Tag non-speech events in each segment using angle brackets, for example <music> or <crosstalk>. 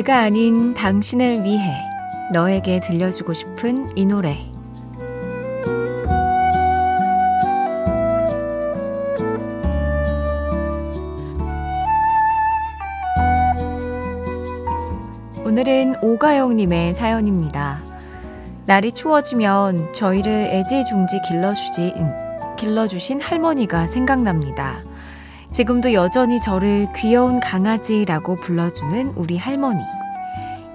내가 아닌 당신을 위해 너에게 들려주고 싶은 이 노래. 오늘은 오가영님의 사연입니다. 날이 추워지면 저희를 애지중지 길러주지, 길러주신 할머니가 생각납니다. 지금도 여전히 저를 귀여운 강아지라고 불러주는 우리 할머니.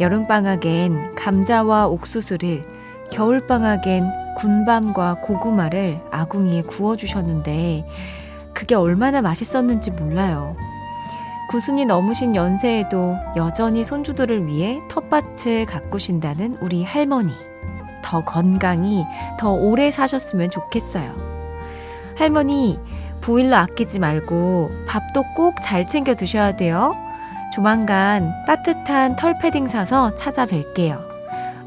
여름방학엔 감자와 옥수수를, 겨울방학엔 군밤과 고구마를 아궁이에 구워주셨는데, 그게 얼마나 맛있었는지 몰라요. 구순이 넘으신 연세에도 여전히 손주들을 위해 텃밭을 가꾸신다는 우리 할머니. 더 건강히, 더 오래 사셨으면 좋겠어요. 할머니, 보일러 아끼지 말고 밥도 꼭 잘 챙겨 드셔야 돼요. 조만간 따뜻한 털 패딩 사서 찾아뵐게요.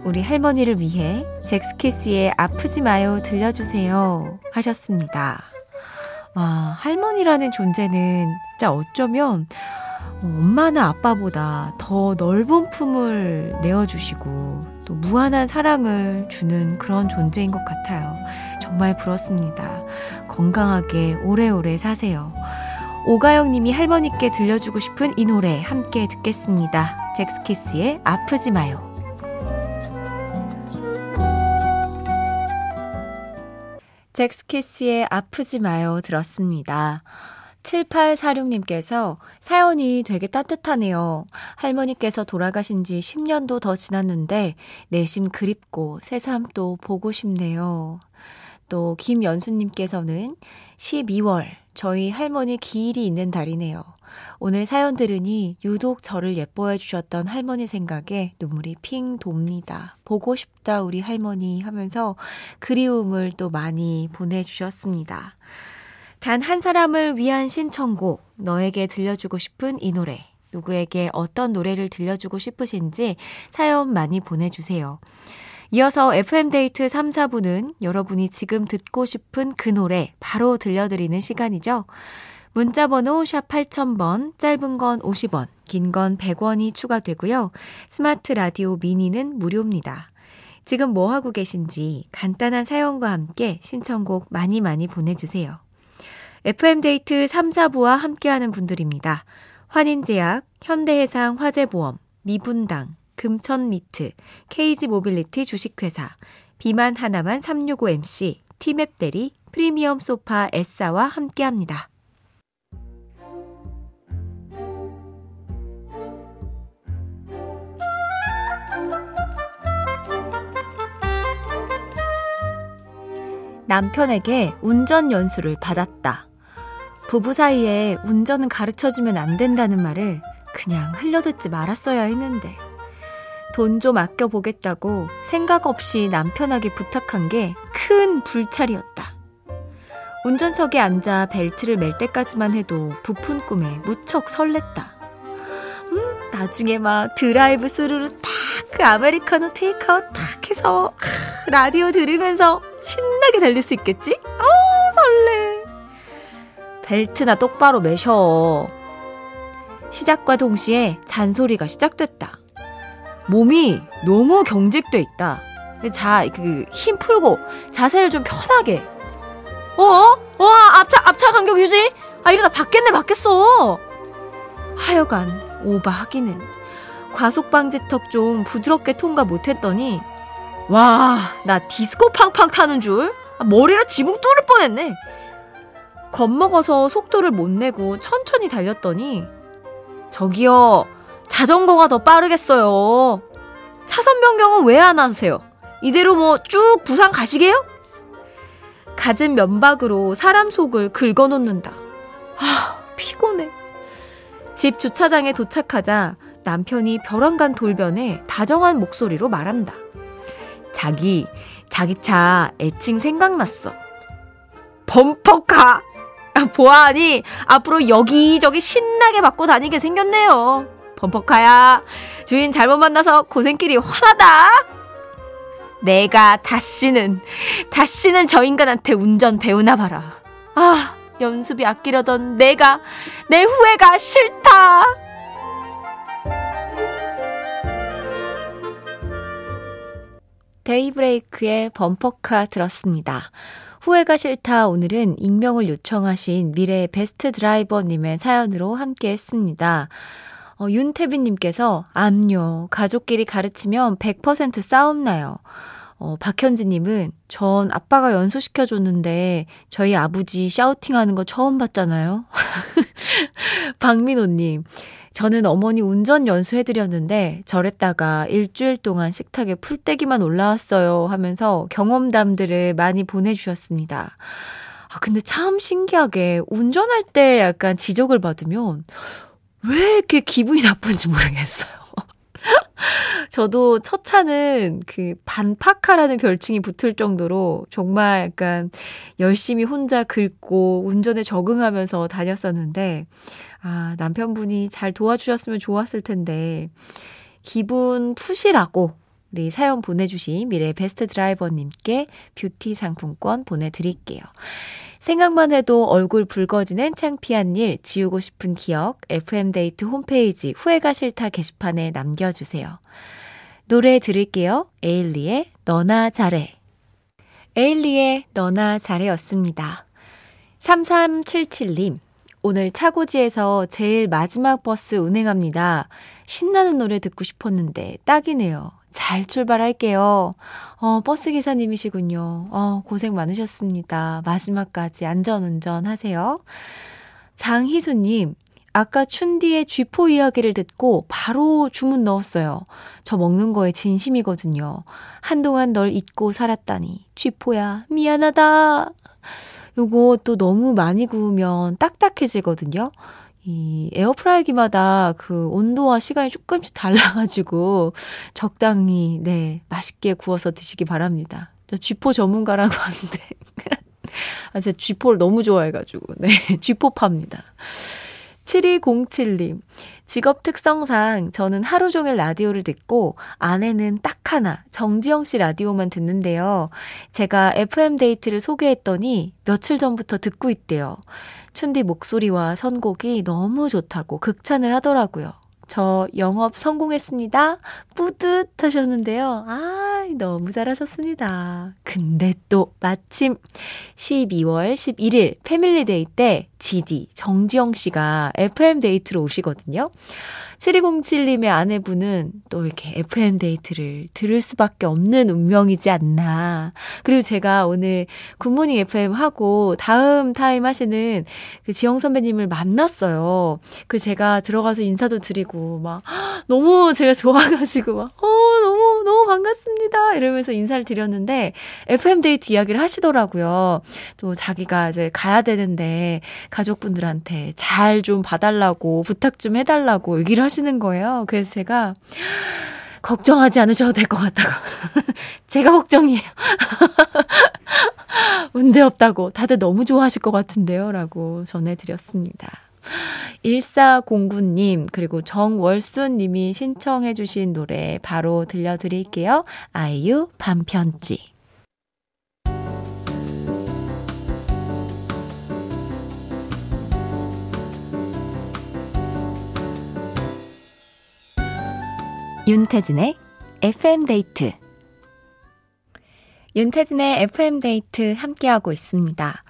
우리 할머니를 위해 잭스키스의 아프지 마요 들려주세요 하셨습니다. 와, 할머니라는 존재는 진짜 어쩌면 엄마나 아빠보다 더 넓은 품을 내어주시고 또 무한한 사랑을 주는 그런 존재인 것 같아요. 정말 부럽습니다. 건강하게 오래오래 사세요. 오가영 님이 할머니께 들려주고 싶은 이 노래 함께 듣겠습니다. 잭스키스의 아프지 마요. 잭스키스의 아프지 마요 들었습니다. 7846님께서 사연이 되게 따뜻하네요. 할머니께서 돌아가신 지 10년도 더 지났는데 내심 그립고 새삼 또 보고 싶네요. 또 김연수님께서는 12월 저희 할머니 기일이 있는 달이네요. 오늘 사연 들으니 유독 저를 예뻐해 주셨던 할머니 생각에 눈물이 핑 돕니다. 보고 싶다 우리 할머니 하면서 그리움을 또 많이 보내주셨습니다. 단 한 사람을 위한 신청곡, 너에게 들려주고 싶은 이 노래, 누구에게 어떤 노래를 들려주고 싶으신지 사연 많이 보내주세요. 이어서 FM데이트 3, 4부는 여러분이 지금 듣고 싶은 그 노래 바로 들려드리는 시간이죠. 문자번호 샵 8000번, 짧은 건 50원, 긴 건 100원이 추가되고요. 스마트 라디오 미니는 무료입니다. 지금 뭐 하고 계신지 간단한 사연과 함께 신청곡 많이 많이 보내주세요. FM데이트 3, 4부와 함께하는 분들입니다. 환인제약, 현대해상 화재보험, 미분당, 금천미트, 케이지모빌리티 주식회사, 비만 하나만 365MC, 티맵 대리, 프리미엄 소파 에싸와 함께합니다. 남편에게 운전 연수를 받았다. 부부 사이에 운전은 가르쳐 주면 안 된다는 말을 그냥 흘려듣지 말았어야 했는데. 돈 좀 아껴보겠다고 생각 없이 남편에게 부탁한 게 큰 불찰이었다. 운전석에 앉아 벨트를 멜 때까지만 해도 부푼 꿈에 무척 설렜다. 음, 나중에 막 드라이브 스루로 탁 그 아메리카노 테이크아웃 탁 해서 라디오 들으면서 신나게 달릴 수 있겠지? 어 설레. 벨트나 똑바로 매셔. 시작과 동시에 잔소리가 시작됐다. 몸이 너무 경직돼 있다. 자, 그, 힘 풀고 자세를 좀 편하게. 어? 어? 앞차, 앞차 간격 유지? 아, 이러다 받겠네, 받겠어. 하여간, 오바 하기는. 과속방지턱 좀 부드럽게 통과 못했더니, 와, 나 디스코 팡팡 타는 줄? 아, 머리로 지붕 뚫을 뻔했네. 겁먹어서 속도를 못 내고 천천히 달렸더니, 저기요, 자전거가 더 빠르겠어요. 차선 변경은 왜 안 하세요? 이대로 뭐 쭉 부산 가시게요? 갖은 면박으로 사람 속을 긁어놓는다. 아, 피곤해. 집 주차장에 도착하자 남편이 벼랑간 돌변에 다정한 목소리로 말한다. 자기, 자기 차 애칭 생각났어. 범퍼카! 아, 보아하니 앞으로 여기저기 신나게 받고 다니게 생겼네요. 범퍼카야. 주인 잘못 만나서 고생길이 환하다. 내가 다시는, 다시는 저 인간한테 운전 배우나 봐라. 아, 연습이 아끼려던 내가, 내 후회가 싫다. 데이브레이크의 범퍼카 들었습니다. 후회가 싫다 오늘은 익명을 요청하신 미래의 베스트 드라이버님의 사연으로 함께 했습니다. 어, 윤태빈님께서 암요 가족끼리 가르치면 100% 싸움 나요. 어, 박현지님은 전 아빠가 연수시켜줬는데 저희 아버지 샤우팅하는 거 처음 봤잖아요. <laughs> 박민호님, 저는 어머니 운전 연수해드렸는데 저랬다가 일주일 동안 식탁에 풀떼기만 올라왔어요 하면서 경험담들을 많이 보내주셨습니다. 아, 근데 참 신기하게 운전할 때 약간 지적을 받으면 왜 이렇게 기분이 나쁜지 모르겠어요. <laughs> 저도 첫 차는 그 반파카라는 별칭이 붙을 정도로 정말 약간 열심히 혼자 긁고 운전에 적응하면서 다녔었는데, 아, 남편분이 잘 도와주셨으면 좋았을 텐데, 기분 푸시라고 우리 사연 보내주신 미래 베스트 드라이버님께 뷰티 상품권 보내드릴게요. 생각만 해도 얼굴 붉어지는 창피한 일, 지우고 싶은 기억, FM데이트 홈페이지 후회가 싫다 게시판에 남겨주세요. 노래 들을게요. 에일리의 너나 잘해. 에일리의 너나 잘해였습니다. 3377님, 오늘 차고지에서 제일 마지막 버스 운행합니다. 신나는 노래 듣고 싶었는데 딱이네요. 잘 출발할게요. 어, 버스 기사님이시군요. 어, 고생 많으셨습니다. 마지막까지 안전운전 하세요. 장희수님, 아까 춘디의 쥐포 이야기를 듣고 바로 주문 넣었어요. 저 먹는 거에 진심이거든요. 한동안 널 잊고 살았다니. 쥐포야, 미안하다. 요거 또 너무 많이 구우면 딱딱해지거든요. 이 에어프라이기마다 그 온도와 시간이 조금씩 달라가지고 적당히 네 맛있게 구워서 드시기 바랍니다. 저 쥐포 전문가라고 하는데 <laughs> 아 제가 쥐포를 너무 좋아해가지고 네 쥐포 팝니다. 7207님 직업 특성상 저는 하루 종일 라디오를 듣고 아내는 딱 하나 정지영 씨 라디오만 듣는데요. 제가 FM 데이트를 소개했더니 며칠 전부터 듣고 있대요. 춘디 목소리와 선곡이 너무 좋다고 극찬을 하더라고요. 저 영업 성공했습니다. 뿌듯 하셨는데요. 아, 너무 잘하셨습니다. 근데 또 마침 12월 11일 패밀리데이 때 DJ 정지영 씨가 FM 데이트로 오시거든요. 7207님의 아내분은 또 이렇게 FM 데이트를 들을 수밖에 없는 운명이지 않나. 그리고 제가 오늘 굿모닝 FM 하고 다음 타임 하시는 그 지영 선배님을 만났어요. 그 제가 들어가서 인사도 드리고 막 <gasps> 너무 제가 좋아가지고 막, 어, 반갑습니다. 이러면서 인사를 드렸는데 FM 데이트 이야기를 하시더라고요. 또 자기가 이제 가야 되는데 가족분들한테 잘 좀 봐달라고 부탁 좀 해달라고 얘기를 하시는 거예요. 그래서 제가 걱정하지 않으셔도 될 것 같다고. <laughs> 제가 걱정이에요. <laughs> 문제 없다고. 다들 너무 좋아하실 것 같은데요. 라고 전해드렸습니다. 1409님, 그리고 정월순님이 신청해주신 노래 바로 들려드릴게요. 아이유 반편지. 윤태진의 FM데이트 윤태진의 FM데이트 함께하고 있습니다.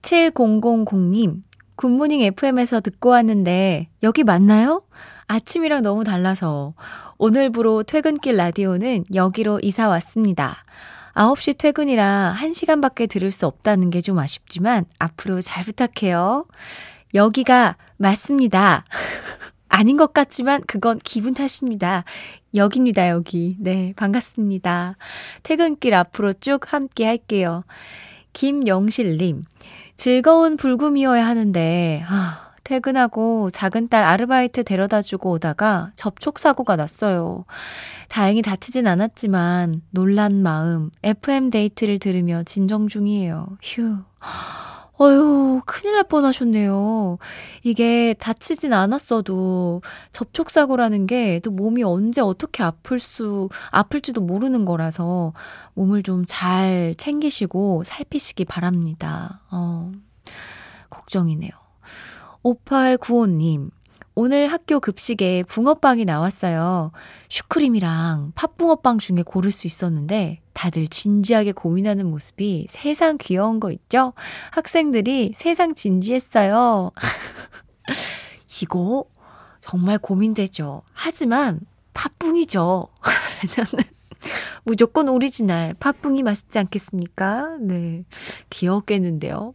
7000님, 굿모닝 FM에서 듣고 왔는데 여기 맞나요? 아침이랑 너무 달라서 오늘부로 퇴근길 라디오는 여기로 이사 왔습니다. 9시 퇴근이라 1시간밖에 들을 수 없다는 게 좀 아쉽지만 앞으로 잘 부탁해요. 여기가 맞습니다. <laughs> 아닌 것 같지만 그건 기분 탓입니다. 여기입니다, 여기. 네, 반갑습니다. 퇴근길 앞으로 쭉 함께 할게요. 김영실님, 즐거운 불금이어야 하는데, 아, 퇴근하고 작은 딸 아르바이트 데려다 주고 오다가 접촉사고가 났어요. 다행히 다치진 않았지만 놀란 마음 FM 데이트를 들으며 진정 중이에요. 휴. 어휴, 큰일 날 뻔하셨네요. 이게 다치진 않았어도 접촉사고라는 게 또 몸이 언제 어떻게 아플 수, 아플지도 모르는 거라서 몸을 좀 잘 챙기시고 살피시기 바랍니다. 어, 걱정이네요. 5895님, 오늘 학교 급식에 붕어빵이 나왔어요. 슈크림이랑 팥붕어빵 중에 고를 수 있었는데 다들 진지하게 고민하는 모습이 세상 귀여운 거 있죠? 학생들이 세상 진지했어요. <laughs> 이거 정말 고민되죠. 하지만 팥붕이죠. <laughs> 저는 무조건 오리지널 팥붕이 맛있지 않겠습니까? 네. 귀엽겠는데요.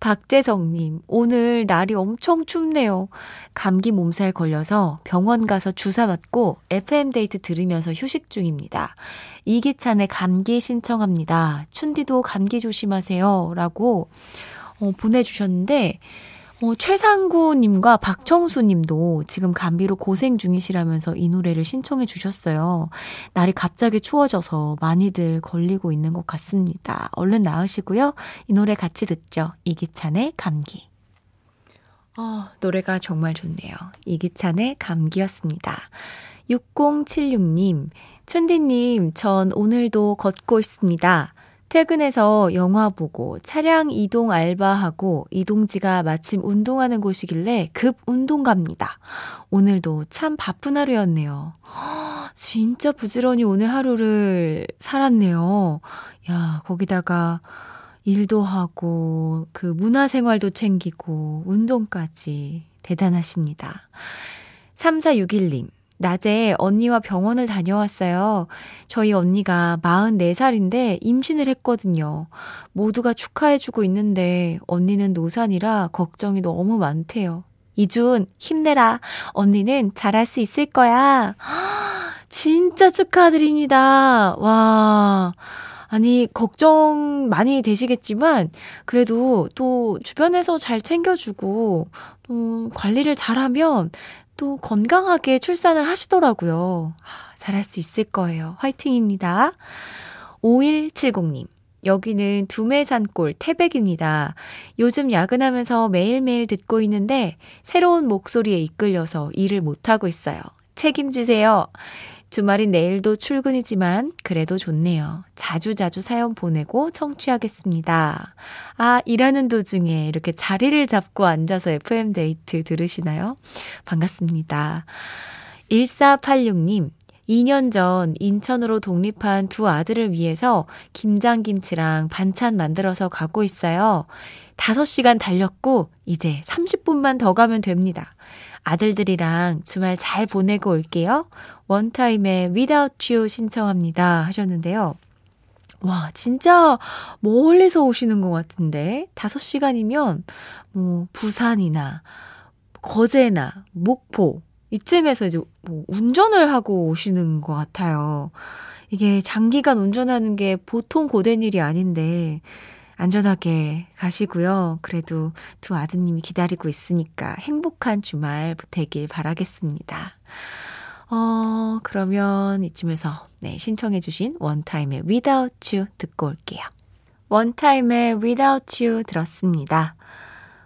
박재성님, 오늘 날이 엄청 춥네요. 감기 몸살 걸려서 병원 가서 주사 맞고 FM데이트 들으면서 휴식 중입니다. 이기찬의 감기 신청합니다. 춘디도 감기 조심하세요. 라고 어, 보내주셨는데, 어, 최상구님과 박청수님도 지금 감비로 고생 중이시라면서 이 노래를 신청해 주셨어요. 날이 갑자기 추워져서 많이들 걸리고 있는 것 같습니다. 얼른 나으시고요. 이 노래 같이 듣죠. 이기찬의 감기. 어, 노래가 정말 좋네요. 이기찬의 감기였습니다. 6076님, 춘디님, 전 오늘도 걷고 있습니다. 퇴근해서 영화 보고 차량 이동 알바하고 이동지가 마침 운동하는 곳이길래 급 운동 갑니다. 오늘도 참 바쁜 하루였네요. 진짜 부지런히 오늘 하루를 살았네요. 야, 거기다가 일도 하고 그 문화생활도 챙기고 운동까지 대단하십니다. 3461님. 낮에 언니와 병원을 다녀왔어요. 저희 언니가 44살인데 임신을 했거든요. 모두가 축하해주고 있는데 언니는 노산이라 걱정이 너무 많대요. 이준, 힘내라. 언니는 잘할 수 있을 거야. <gasps> 진짜 축하드립니다. 와. 아니, 걱정 많이 되시겠지만, 그래도 또 주변에서 잘 챙겨주고, 또 관리를 잘하면 또 건강하게 출산을 하시더라고요. 잘할 수 있을 거예요. 화이팅입니다. 5170님. 여기는 두메산골 태백입니다. 요즘 야근하면서 매일매일 듣고 있는데 새로운 목소리에 이끌려서 일을 못하고 있어요. 책임지세요. 주말인 내일도 출근이지만 그래도 좋네요. 자주 자주 사연 보내고 청취하겠습니다. 아, 일하는 도중에 이렇게 자리를 잡고 앉아서 FM데이트 들으시나요? 반갑습니다. 1486님, 2년 전 인천으로 독립한 두 아들을 위해서 김장김치랑 반찬 만들어서 가고 있어요. 5시간 달렸고, 이제 30분만 더 가면 됩니다. 아들들이랑 주말 잘 보내고 올게요. 원타임의 Without You 신청합니다. 하셨는데요. 와, 진짜 멀리서 오시는 것 같은데. 5시간이면, 뭐, 부산이나, 거제나, 목포, 이쯤에서 이제 뭐 운전을 하고 오시는 것 같아요. 이게 장기간 운전하는 게 보통 고된 일이 아닌데, 안전하게 가시고요. 그래도 두 아드님이 기다리고 있으니까 행복한 주말 되길 바라겠습니다. 어, 그러면 이쯤에서 네, 신청해주신 원타임의 Without You 듣고 올게요. 원타임의 Without You 들었습니다.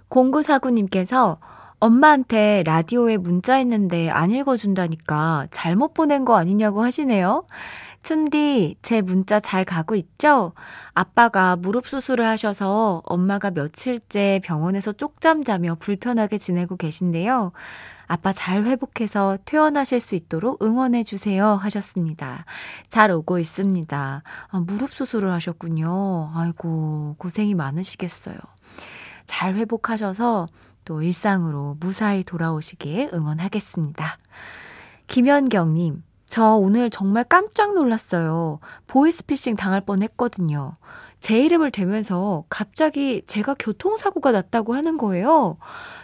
0949님께서 엄마한테 라디오에 문자 했는데 안 읽어준다니까 잘못 보낸 거 아니냐고 하시네요. 춘디, 제 문자 잘 가고 있죠? 아빠가 무릎 수술을 하셔서 엄마가 며칠째 병원에서 쪽잠 자며 불편하게 지내고 계신데요. 아빠 잘 회복해서 퇴원하실 수 있도록 응원해 주세요. 하셨습니다. 잘 오고 있습니다. 아, 무릎 수술을 하셨군요. 아이고, 고생이 많으시겠어요. 잘 회복하셔서 또 일상으로 무사히 돌아오시길 응원하겠습니다. 김현경님, 저 오늘 정말 깜짝 놀랐어요. 보이스피싱 당할 뻔 했거든요. 제 이름을 대면서 갑자기 제가 교통사고가 났다고 하는 거예요.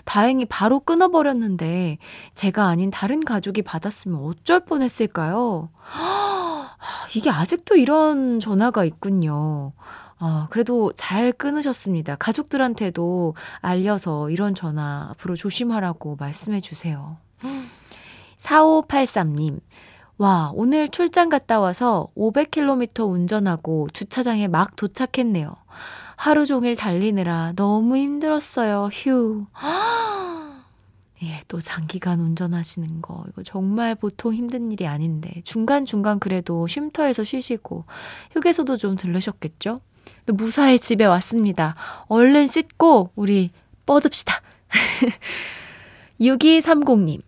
다행히 바로 끊어버렸는데 제가 아닌 다른 가족이 받았으면 어쩔 뻔 했을까요? 이게 아직도 이런 전화가 있군요. 어, 그래도 잘 끊으셨습니다. 가족들한테도 알려서 이런 전화 앞으로 조심하라고 말씀해 주세요. 4583님, 와, 오늘 출장 갔다 와서 500km 운전하고 주차장에 막 도착했네요. 하루 종일 달리느라 너무 힘들었어요. 휴. <gasps> 예, 또 장기간 운전하시는 거, 이거 정말 보통 힘든 일이 아닌데, 중간중간 그래도 쉼터에서 쉬시고, 휴게소도 좀 들르셨겠죠? 또 무사히 집에 왔습니다. 얼른 씻고, 우리 뻗읍시다. <laughs> 6230님.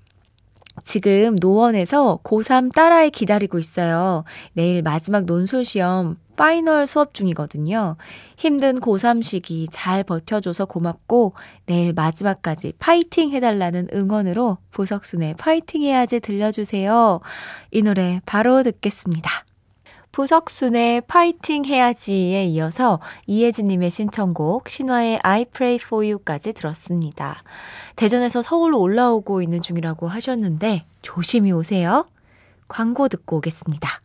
지금 노원에서 고3 딸아이 기다리고 있어요. 내일 마지막 논술 시험 final 수업 중이거든요. 힘든 고3 시기 잘 버텨줘서 고맙고 내일 마지막까지 파이팅 해달라는 응원으로 부석순의 파이팅 해야지 들려주세요. 이 노래 바로 듣겠습니다. 부석순의 파이팅 해야지에 이어서 이혜진님의 신청곡 신화의 I Pray For You까지 들었습니다. 대전에서 서울로 올라오고 있는 중이라고 하셨는데 조심히 오세요. 광고 듣고 오겠습니다.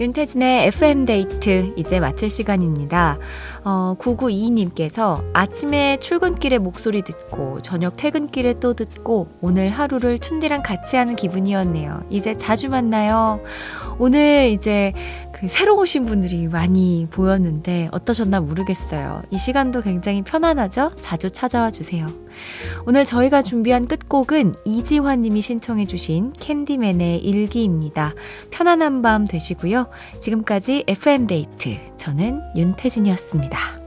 윤태진의 FM데이트 이제 마칠 시간입니다. 어, 9922님께서 아침에 출근길에 목소리 듣고 저녁 퇴근길에 또 듣고 오늘 하루를 춘디랑 같이 하는 기분이었네요. 이제 자주 만나요. 오늘 이제 그 새로 오신 분들이 많이 보였는데 어떠셨나 모르겠어요. 이 시간도 굉장히 편안하죠? 자주 찾아와 주세요. 오늘 저희가 준비한 끝곡은 이지환 님이 신청해 주신 캔디맨의 일기입니다. 편안한 밤 되시고요. 지금까지 FM데이트 저는 윤태진이었습니다.